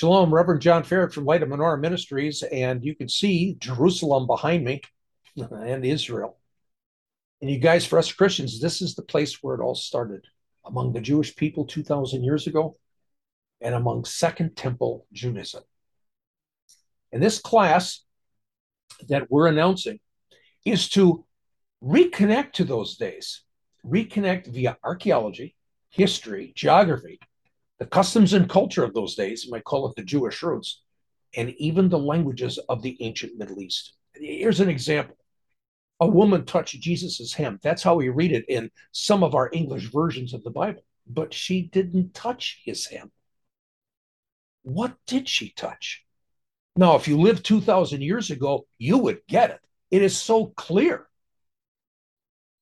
Shalom, Reverend John Farrett from Light of Menorah Ministries, and you can see Jerusalem behind me and Israel. And you guys, for us Christians, this is the place where it all started among the Jewish people 2,000 years ago and among Second Temple Judaism. And this class that we're announcing is to reconnect to those days, reconnect via archaeology, history, geography, the customs and culture of those days, you might call it the Jewish roots, and even the languages of the ancient Middle East. Here's an example. A woman touched Jesus's hem. That's how we read it in some of our English versions of the Bible. But she didn't touch his hem. What did she touch? Now, if you lived 2,000 years ago, you would get it. It is so clear.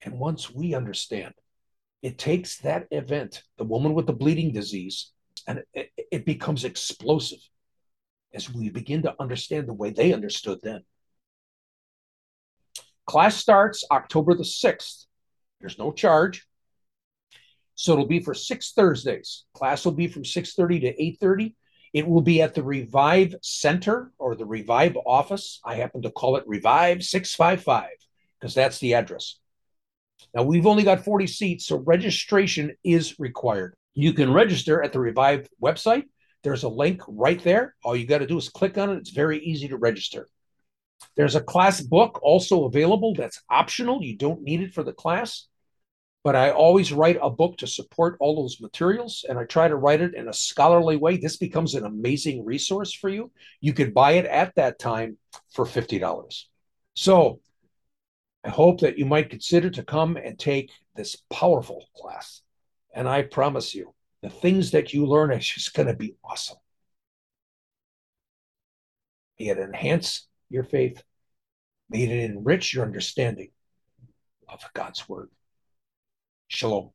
And once we understand, it takes that event, the woman with the bleeding disease, and it, it becomes explosive as we begin to understand the way they understood then. Class starts October the 6th. There's no charge. So it'll be for six Thursdays. Class will be from 6:30 to 8:30. It will be at the Revive Center or the Revive office. I happen to call it Revive 655 because that's the address. Now, we've only got 40 seats, so registration is required. You can register at the Revive website. There's a link right there. All you got to do is click on it. It's very easy to register. There's a class book also available that's optional. You don't need it for the class but I always write a book to support all those materials and I try to write it in a scholarly way. This becomes an amazing resource for you. You could buy it at that time for $50. So I hope that you might consider to come and take this powerful class. And I promise you, the things that you learn is just going to be awesome. May it enhance your faith. May it enrich your understanding of God's word. Shalom.